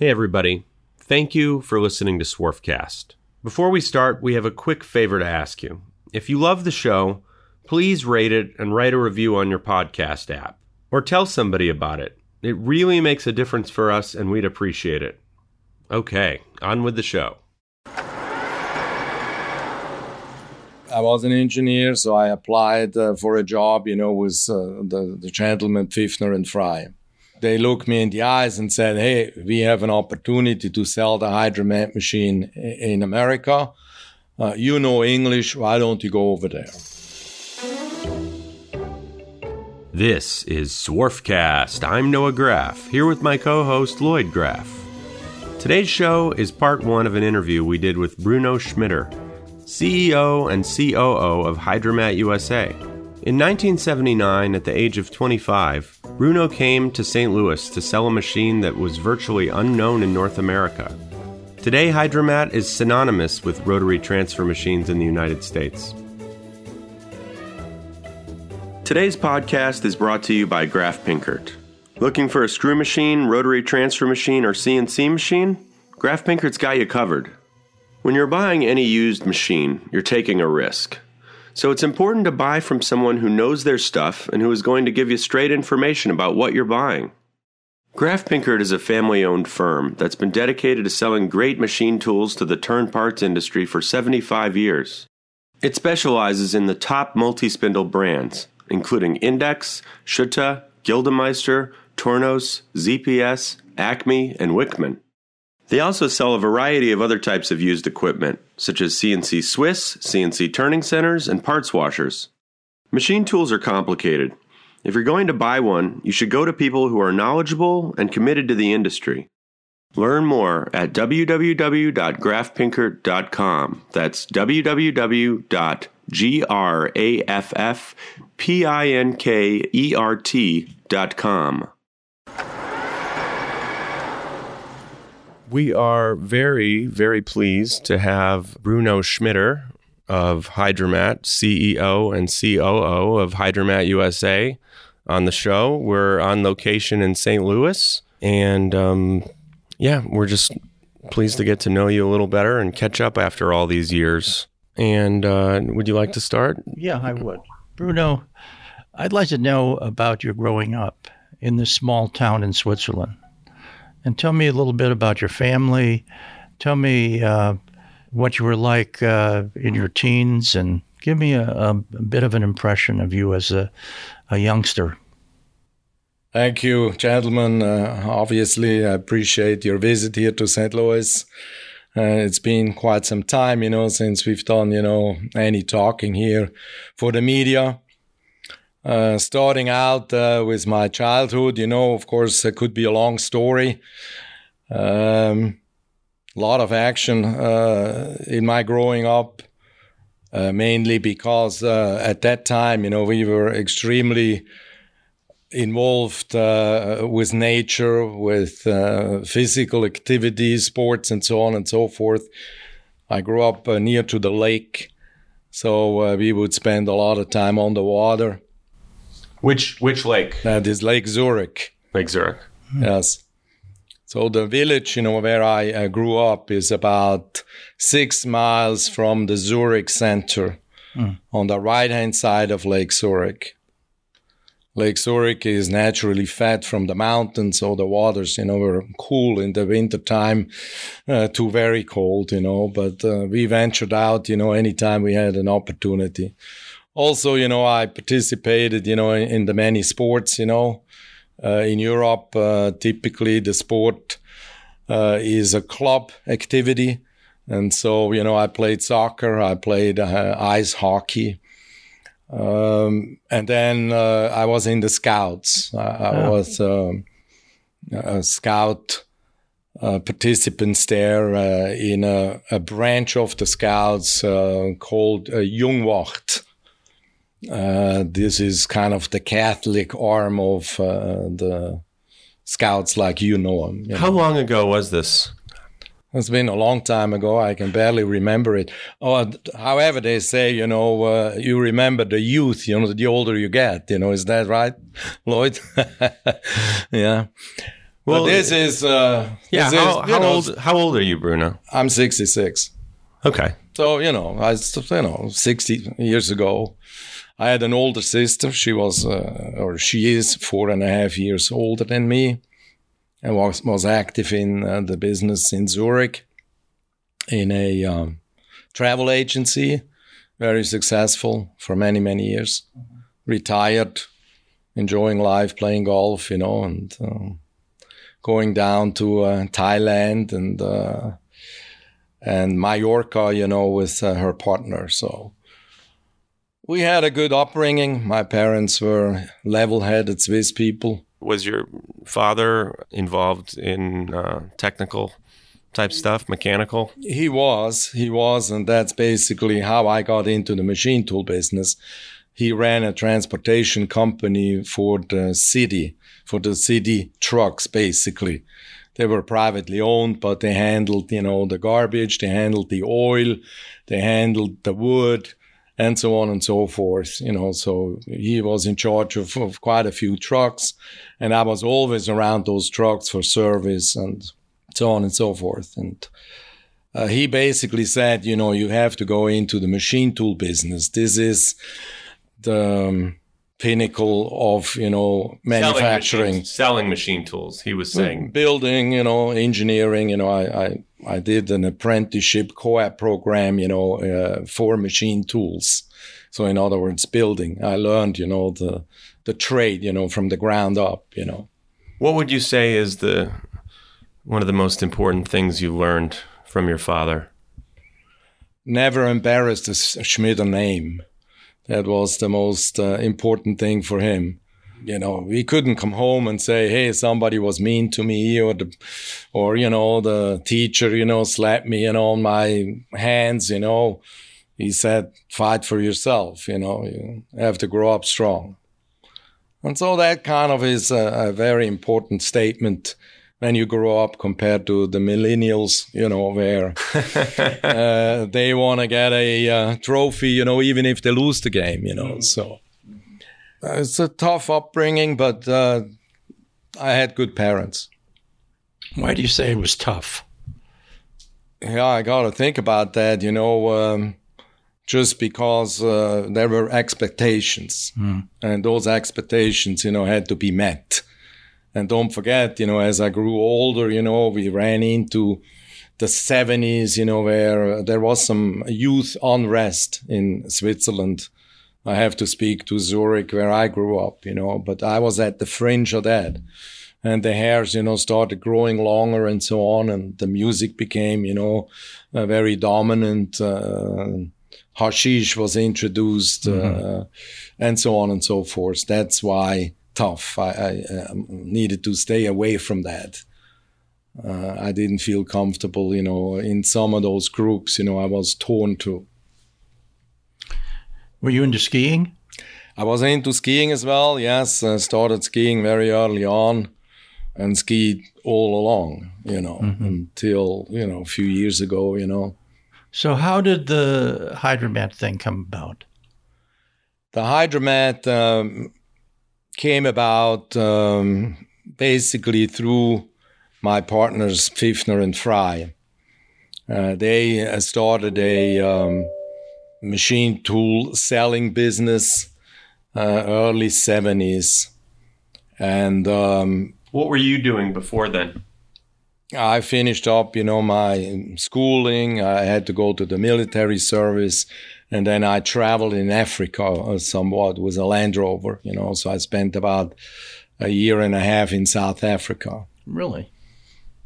Hey, everybody. Thank you for listening to Swarfcast. Before we start, we have a quick favor to ask you. If you love the show, please rate it and write a review on your podcast app. Or tell somebody about it. It really makes a difference for us, and we'd appreciate it. Okay, on with the show. I was an engineer, so I applied uh, for a job, you know, with uh, the, the gentleman Pfiffner and Fry. They looked me in the eyes and said, Hey, we have an opportunity to sell the Hydromat machine in America. Uh, you know English, why don't you go over there? This is Swarfcast. I'm Noah Graff, here with my co host Lloyd Graff. Today's show is part one of an interview we did with Bruno Schmitter, CEO and COO of Hydromat USA. In 1979, at the age of 25, Bruno came to St. Louis to sell a machine that was virtually unknown in North America. Today, Hydromat is synonymous with rotary transfer machines in the United States. Today's podcast is brought to you by Graff Pinkert. Looking for a screw machine, rotary transfer machine, or CNC machine? Graff Pinkert's got you covered. When you're buying any used machine, you're taking a risk. So it's important to buy from someone who knows their stuff and who is going to give you straight information about what you're buying. Graff Pinkert is a family owned firm that's been dedicated to selling great machine tools to the turn parts industry for 75 years. It specializes in the top multi spindle brands, including Index, Schutte, Gildemeister, Tornos, ZPS, Acme, and Wickman. They also sell a variety of other types of used equipment, such as CNC Swiss, CNC turning centers, and parts washers. Machine tools are complicated. If you're going to buy one, you should go to people who are knowledgeable and committed to the industry. Learn more at www.graffpinkert.com. That's www.graffpinkert.com. We are very, very pleased to have Bruno Schmitter of Hydromat, CEO and COO of Hydromat USA, on the show. We're on location in St. Louis, and um, yeah, we're just pleased to get to know you a little better and catch up after all these years. And uh, would you like to start? Yeah, I would. Bruno, I'd like to know about your growing up in this small town in Switzerland and tell me a little bit about your family. Tell me uh, what you were like uh, in your teens, and give me a, a, bit of an impression of you as a, a youngster. Thank you, gentlemen. Uh, obviously, I appreciate your visit here to St. Louis. Uh, it's been quite some time, you know, since we've done, you know, any talking here for the media. Uh, starting out uh, with my childhood, you know, of course, it could be a long story. Um, a lot of action uh, in my growing up, uh, mainly because uh, at that time, you know, we were extremely involved with nature, with physical activities, sports, and so on and so forth. I grew up near to the lake, so we would spend a lot of time on the water. Which which lake? That is Lake Zurich. Lake Zurich. Yes. So the village, you know, where I uh, grew up is about six miles from the Zurich center mm. on the right hand side of Lake Zurich. Lake Zurich is naturally fed from the mountains, so the waters, you know, were cool in the winter time, uh, to very cold, you know. But uh, we ventured out, you know, anytime we had an opportunity also, you know, I participated, you know, in, in the many sports, you know. Uh, in Europe, uh, typically the sport uh, is a club activity. And so, you know, I played soccer, I played uh, ice hockey. Um, and then uh, I was in the scouts. I, I was um, a scout uh, participants there in a, a, branch of the scouts called uh, Jungwacht. Uh, this is kind of the Catholic arm of uh, the scouts, like you know them. You How know. long ago was this? It's been a long time ago. I can barely remember it. Oh, however, they say, you know, uh, you remember the youth, you know, the older you get. You know, is that right, Lloyd? yeah. Well, this is uh, yeah. this How, is, how know, old? How old are you, Bruno? I'm 66. Okay. So you know, I you know, 60 years ago, I had an older sister. She was, uh, or she is, four and a half years older than me, and was was active in uh, the business in Zurich, in a um, travel agency, very successful for many many years. Retired, enjoying life, playing golf, you know, and um, going down to uh, Thailand and uh, and Mallorca, you know, with uh, her partner. So we had a good upbringing. My parents were level-headed Swiss people. Was your father involved in uh, technical type stuff, mechanical? He was, he was, and that's basically how I got into the machine tool business. He ran a transportation company for the city, for the city trucks, basically. They were privately owned, but they handled, you know, the garbage, they handled the oil, they handled the wood, and so on and so forth. You know, so he was in charge of, of quite a few trucks, and I was always around those trucks for service and so on and so forth. And uh, he basically said, you know, you have to go into the machine tool business. This is the um, pinnacle of, you know, manufacturing. selling, selling machine tools. He was saying. building, you know, engineering. You know, I I, I did an apprenticeship co-op program, you know, uh, for machine tools. So in other words, building. I learned, you know, the the trade, you know, from the ground up. You know, What would you say is the one of the most important things you learned from your father? never embarrass the S- Schmitter name. That was the most uh, important thing for him. You know, we couldn't come home and say, "Hey, somebody was mean to me," or the, or you know, the teacher, you know, slapped me, you know, on my hands. You know, he said, "Fight for yourself." You know, you have to grow up strong. And so that kind of is a, a very important statement when you grow up compared to the millennials, you know, where uh, they want to get a uh, trophy, you know, even if they lose the game, you know. So uh, it's a tough upbringing, but uh, I had good parents. Why do you say it was tough? Yeah, I got to think about that, you know, um, just because uh, there were expectations, and those expectations, you know, had to be met. And don't forget, you know, as I grew older, you know, we ran into the 70s, you know, where there was some youth unrest in Switzerland. I have to speak to Zurich, where I grew up, you know, but I was at the fringe of that. And the hairs, you know, started growing longer and so on. And the music became, you know, uh, very dominant. Uh, hashish was introduced, uh, and so on and so forth. That's why tough. I, I um, needed to stay away from that. Uh, I didn't feel comfortable, you know, in some of those groups. You know, I was torn to. Were you into skiing? I was into skiing as well. Yes, I started skiing very early on, and skied all along. You know, until you know a few years ago. You know, So, how did the hydromat thing come about? the hydromat um, came about um, basically through my partners Pfiffner and Fry. Uh, they uh, started a um, machine tool selling business uh, early 70s and um, What were you doing before then? I finished up, you know, my schooling. I had to go to the military service, and then I traveled in Africa uh, somewhat with a Land Rover, you know. So I spent about a year and a half in South Africa, Really?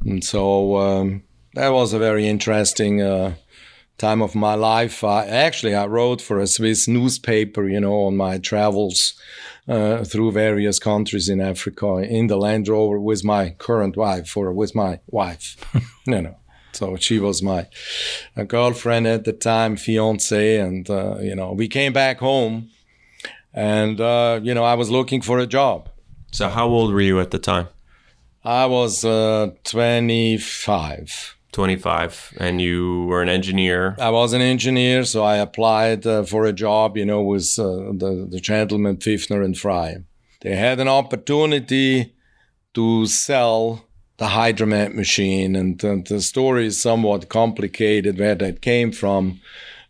and so um, that was a very interesting uh, time of my life. I actually I wrote for a Swiss newspaper, you know, on my travels uh, through various countries in Africa in the Land Rover with my current wife or with my wife, you know. So she was my girlfriend at the time, fiance, and uh, you know we came back home, and uh, you know I was looking for a job. So, how old were you at the time? I was uh, 25. 25, and you were an engineer. I was an engineer, so I applied uh, for a job, you know, with uh, the, the gentleman Pfiffner and Fry. They had an opportunity to sell the hydromat machine. And uh, the story is somewhat complicated where that came from.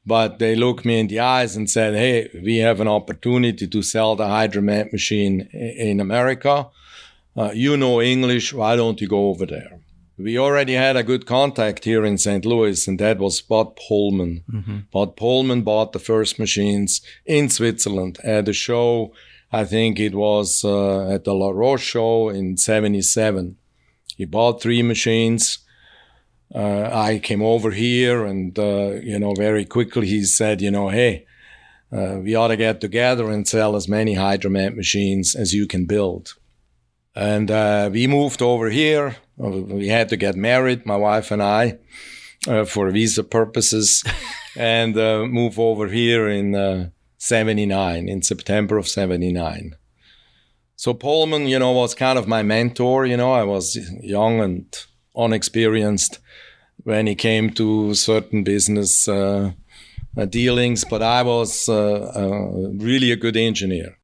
But they looked me in the eyes and said, Hey, we have an opportunity to sell the hydromat machine in America. Uh, you know English. Why don't you go over there? We already had a good contact here in St. Louis, and that was Bud Pullman. Mm-hmm. Bud Pullman bought the first machines in Switzerland at a show. I think it was uh, at the La Roche show in 77. He bought three machines uh, I came over here and, uh, you know, very quickly he said, you know, hey, uh, we ought to get together and sell as many hydromat machines as you can build. And uh, we moved over here. We had to get married, my wife and I, uh, for visa purposes, and uh, move over here in 79, in September of 79. So Pullman, you know, was kind of my mentor. You know, I was young and unexperienced when it came to certain business uh, uh, dealings, but I was uh, uh, really a good engineer.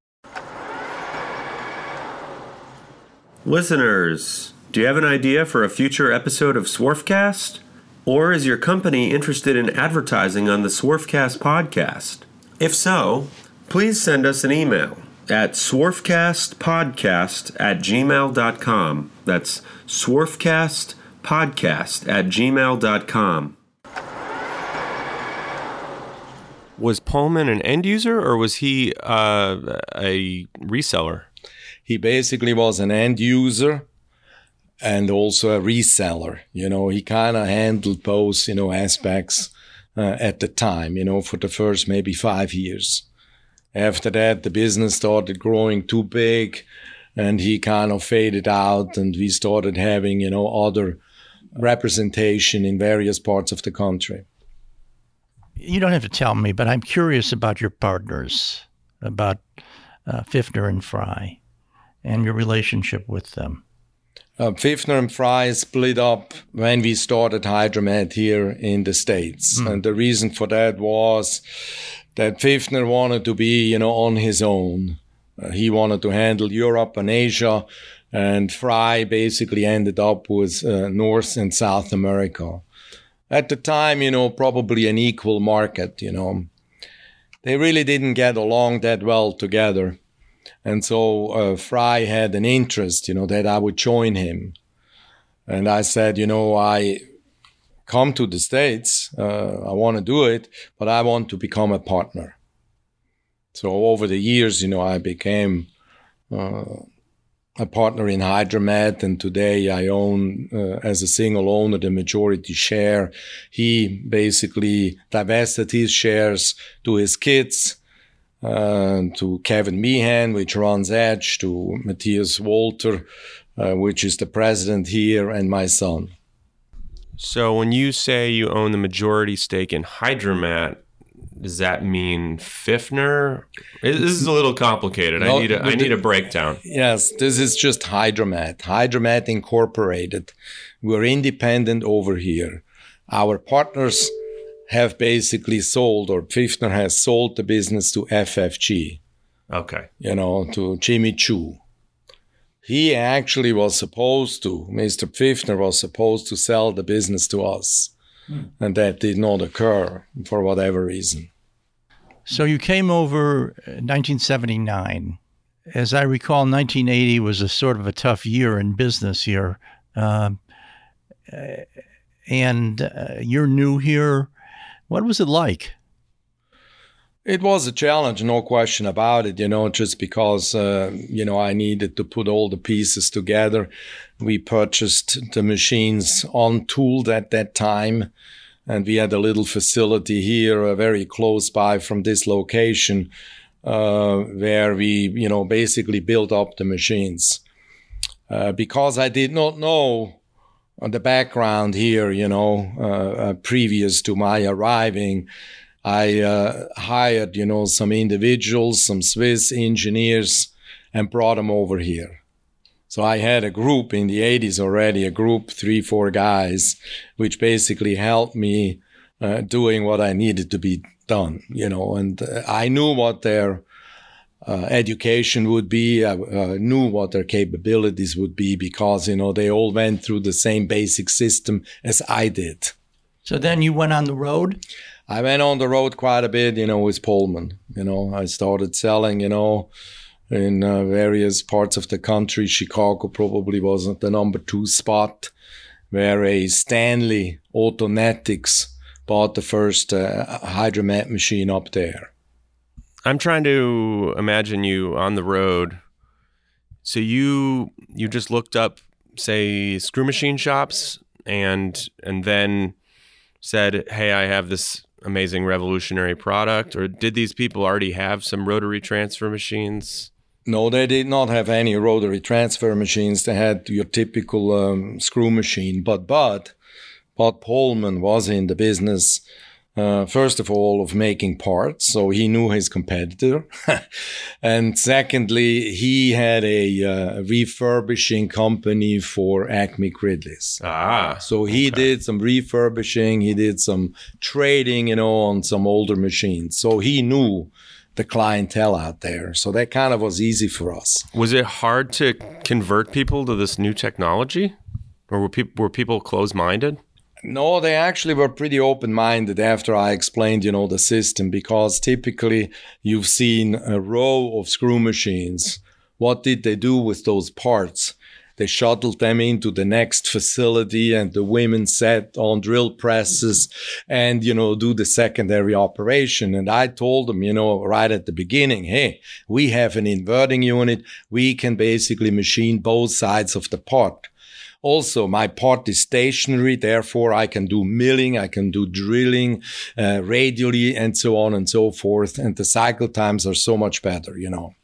Listeners, do you have an idea for a future episode of Swarfcast? Or is your company interested in advertising on the Swarfcast podcast? If so, please send us an email at swarfcastpodcast at gmail.com. That's swarfcast podcast at gmail.com. Was Pullman an end user or was he uh, a reseller? He basically was an end user and also a reseller. You know, he kind of handled both, you know, aspects uh, at the time, you know, for the first maybe five years. After that, the business started growing too big and he kind of faded out and we started having, you know, other representation in various parts of the country. You don't have to tell me, but I'm curious about your partners, about uh, Pfiffner and Fry, and your relationship with them. Uh, Pfiffner and Fry split up when we started Hydromat here in the States. Mm. And the reason for that was that Pfiffner wanted to be, you know, on his own. Uh, he wanted to handle Europe and Asia and Fry basically ended up with uh, North and South America. At the time, you know, probably an equal market, you know. They really didn't get along that well together. And so uh, Fry had an interest, you know, that I would join him. And I said, you know, I come to the States, uh, I want to do it, but I want to become a partner. So over the years, you know, I became uh, a partner in Hydromat, and today I own, uh, as a single owner, the majority share. He basically divested his shares to his kids, uh, to Kevin Meehan, which runs Edge, to Matthias Walter, uh, which is the president here, and my son. So when you say you own the majority stake in Hydromat, does that mean Pfiffner? This is a little complicated. No, I need a, I need a breakdown. Yes, this is just Hydromat. Hydromat Incorporated. We're independent over here. Our partners have basically sold, or Pfiffner has sold the business to FFG. Okay. You know, to Jimmy Chu. He actually was supposed to, Mr. Pfiffner was supposed to sell the business to us. Mm. And that did not occur for whatever reason. So you came over 1979. As I recall, 1980 was a sort of a tough year in business here. Uh, and uh, you're new here. What was it like? It was a challenge, no question about it, you know, just because, uh, you know, I needed to put all the pieces together. We purchased the machines on tooled at that time. And we had a little facility here, uh, very close by from this location, uh, where we, you know, basically built up the machines. Uh, because I did not know on the background here, you know, uh, uh, previous to my arriving, I uh, hired, you know, some individuals, some Swiss engineers, and brought them over here. So I had a group in the 80s already, a group, three, four guys, which basically helped me uh, doing what I needed to be done, you know, and uh, I knew what their uh, education would be, uh, uh, knew what their capabilities would be because, you know, they all went through the same basic system as I did. So then you went on the road? I went on the road quite a bit, you know, with Pullman. You know, I started selling, you know, in uh, various parts of the country. Chicago probably wasn't the number two spot where a Stanley Autonetics bought the first uh, hydromat machine up there. I'm trying to imagine you on the road. So you you just looked up, say, screw machine shops, and and then said, "Hey, I have this amazing revolutionary product." Or did these people already have some rotary transfer machines? No, they did not have any rotary transfer machines. They had your typical um, screw machine, but but but Pullman was in the business uh, first of all, of making parts. So he knew his competitor. and secondly, he had a uh, refurbishing company for Acme Gridleys. Ah. So he okay. did some refurbishing, he did some trading, you know, on some older machines. So he knew the clientele out there. So that kind of was easy for us. Was it hard to convert people to this new technology? Or were, pe- were people closed minded? No, they actually were pretty open minded after I explained, you know, the system because typically you've seen a row of screw machines. What did they do with those parts? They shuttled them into the next facility and the women sat on drill presses and, you know, do the secondary operation. And I told them, you know, right at the beginning, hey, we have an inverting unit. We can basically machine both sides of the part. Also, my part is stationary, therefore I can do milling, I can do drilling uh, radially, and so on and so forth. And the cycle times are so much better, you know.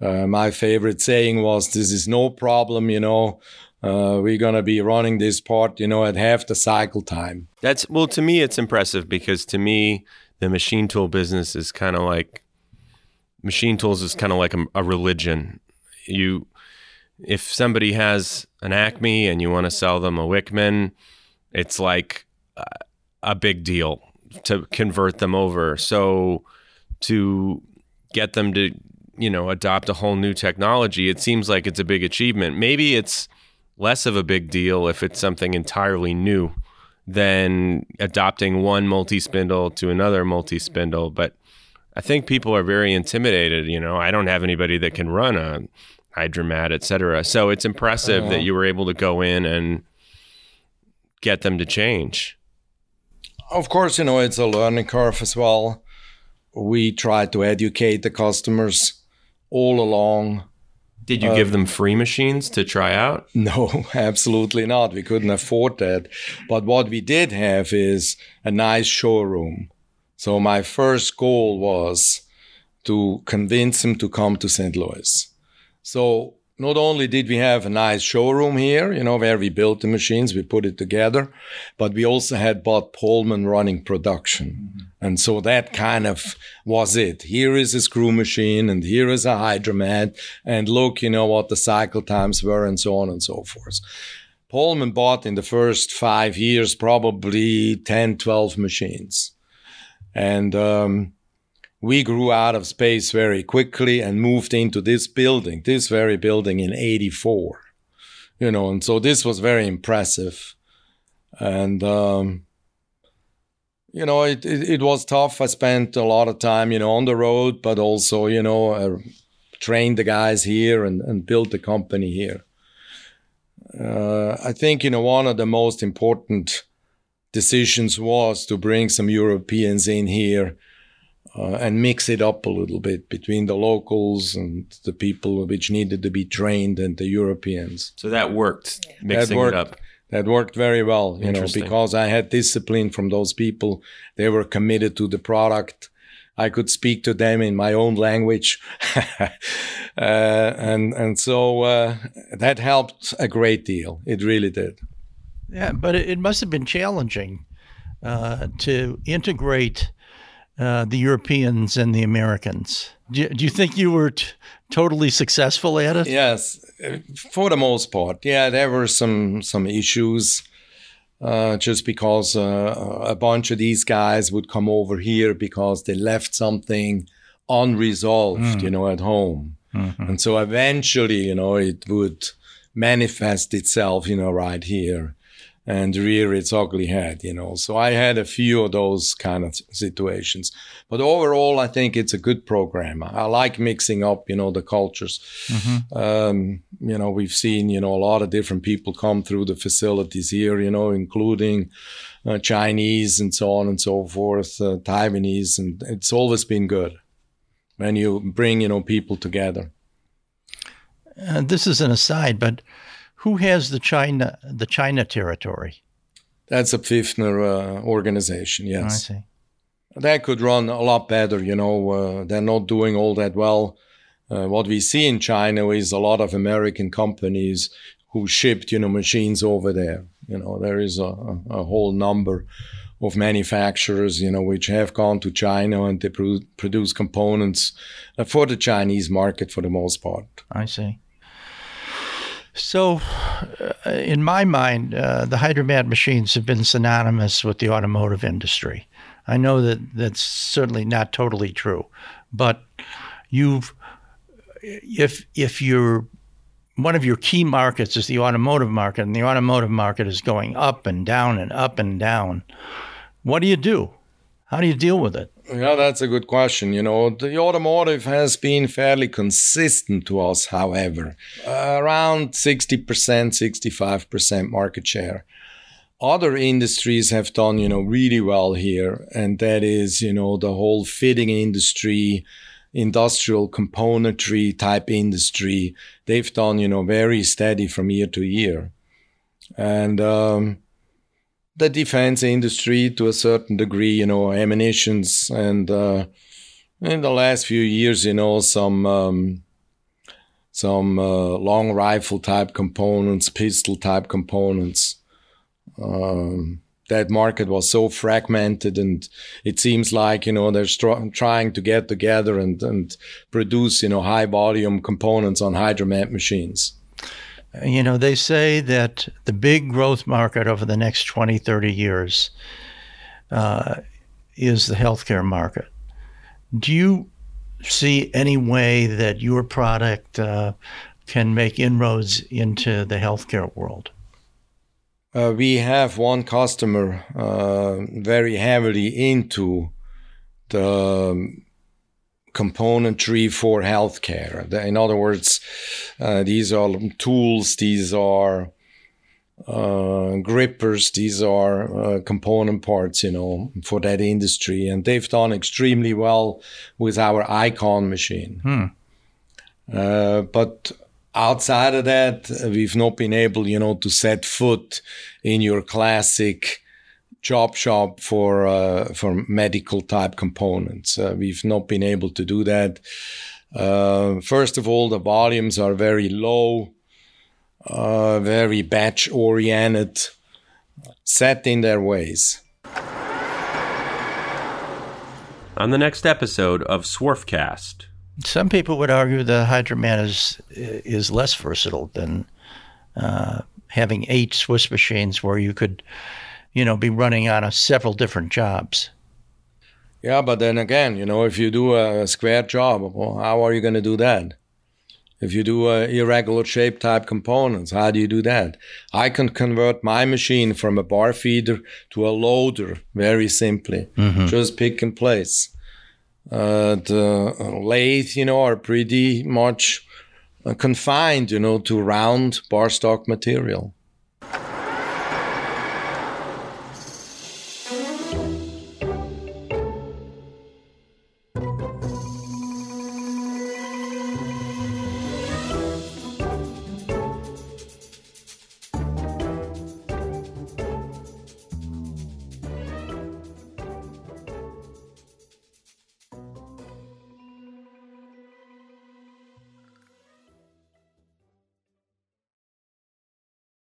Uh, my favorite saying was, "This is no problem," you know. Uh, we're gonna be running this part, you know, at half the cycle time. That's well, to me, it's impressive because to me, the machine tool business is kind of like machine tools is kind of like a, a religion. You if somebody has an Acme and you want to sell them a Wickman, it's like a big deal to convert them over. So to get them to, you know, adopt a whole new technology, it seems like it's a big achievement. Maybe it's less of a big deal if it's something entirely new than adopting one multi spindle to another multi spindle. But I think people are very intimidated. You know, I don't have anybody that can run a Hydromat, et cetera. So it's impressive that you were able to go in and get them to change. Of course, you know, it's a learning curve as well. We try to educate the customers all along. Did you uh, give them free machines to try out? No, absolutely not. We couldn't afford that. But what we did have is a nice showroom. So my first goal was to convince them to come to St. Louis. So not only did we have a nice showroom here, you know, where we built the machines, we put it together, but we also had Bob Pullman running production. Mm-hmm. And so that kind of was it. Here is a screw machine and here is a hydromat and look, you know, what the cycle times were and so on and so forth. Pullman bought in the first five years probably 10, 12 machines. And, um, we grew out of space very quickly and moved into this building, this very building in 84. You know, and so this was very impressive. And, um, you know, it, it, it, was tough. I spent a lot of time, you know, on the road, but also, you know, uh, trained the guys here and, and built the company here. Uh, I think, you know, one of the most important decisions was to bring some Europeans in here uh, and mix it up a little bit between the locals and the people which needed to be trained and the Europeans. So that worked, mixing that worked, it up. That worked very well, you know, because I had discipline from those people. They were committed to the product. I could speak to them in my own language, uh, and and so uh, that helped a great deal. It really did. Yeah, but it must have been challenging uh, to integrate uh, the Europeans and the Americans. Do you, do you think you were t- totally successful at it? Yes, for the most part. Yeah, there were some some issues. Uh, just because uh, a bunch of these guys would come over here because they left something unresolved, mm. you know, at home. Mm-hmm. And so eventually, you know, it would manifest itself, you know, right here and rear its ugly head, you know. So I had a few of those kind of situations. But overall, I think it's a good program. I like mixing up, you know, the cultures. Mm-hmm. Um, you know, we've seen, you know, a lot of different people come through the facilities here, you know, including uh, Chinese and so on and so forth, uh, Taiwanese, and it's always been good when you bring, you know, people together. Uh, this is an aside, but who has the China the China territory? That's a Pfiffner uh, organization. Yes, I see. That could run a lot better. You know, uh, they're not doing all that well. Uh, what we see in China is a lot of American companies who shipped, you know, machines over there. You know, there is a, a whole number of manufacturers, you know, which have gone to China and they pro- produce components uh, for the Chinese market for the most part. I see. So, uh, in my mind, uh, the Hydromat machines have been synonymous with the automotive industry. I know that that's certainly not totally true, but you've if if you're one of your key markets is the automotive market, and the automotive market is going up and down and up and down. What do you do? How do you deal with it? Yeah, that's a good question. You know, the automotive has been fairly consistent to us, however, uh, around 60%, 65% market share. Other industries have done, you know, really well here. And that is, you know, the whole fitting industry, industrial componentry type industry. They've done, you know, very steady from year to year. And, um, the defense industry to a certain degree, you know, ammunitions, and uh, in the last few years, you know, some um, some uh, long rifle type components, pistol type components. Um, that market was so fragmented, and it seems like you know they're str- trying to get together and and produce you know high volume components on hydromat machines. You know, they say that the big growth market over the next 20, 30 years uh, is the healthcare market. Do you see any way that your product uh, can make inroads into the healthcare world? Uh, we have one customer uh, very heavily into the componentry for healthcare. In other words, uh, these are tools, these are uh, grippers, these are uh, component parts, you know, for that industry. And they've done extremely well with our Icon machine. Hmm. Uh, but outside of that, we've not been able, you know, to set foot in your classic job shop for uh, for medical type components. Uh, we've not been able to do that. Uh, first of all, the volumes are very low, uh, very batch oriented, set in their ways. On the next episode of Swarfcast. Some people would argue the Hydromat is is less versatile than uh, having eight Swiss machines where you could you know, be running on a, several different jobs. Yeah, but then again, you know, if you do a square job, well, how are you going to do that? If you do a irregular shape type components, how do you do that? I can convert my machine from a bar feeder to a loader very simply. Mm-hmm. Just pick and place. Uh, the lathe, you know, are pretty much uh, confined, you know, to round bar stock material.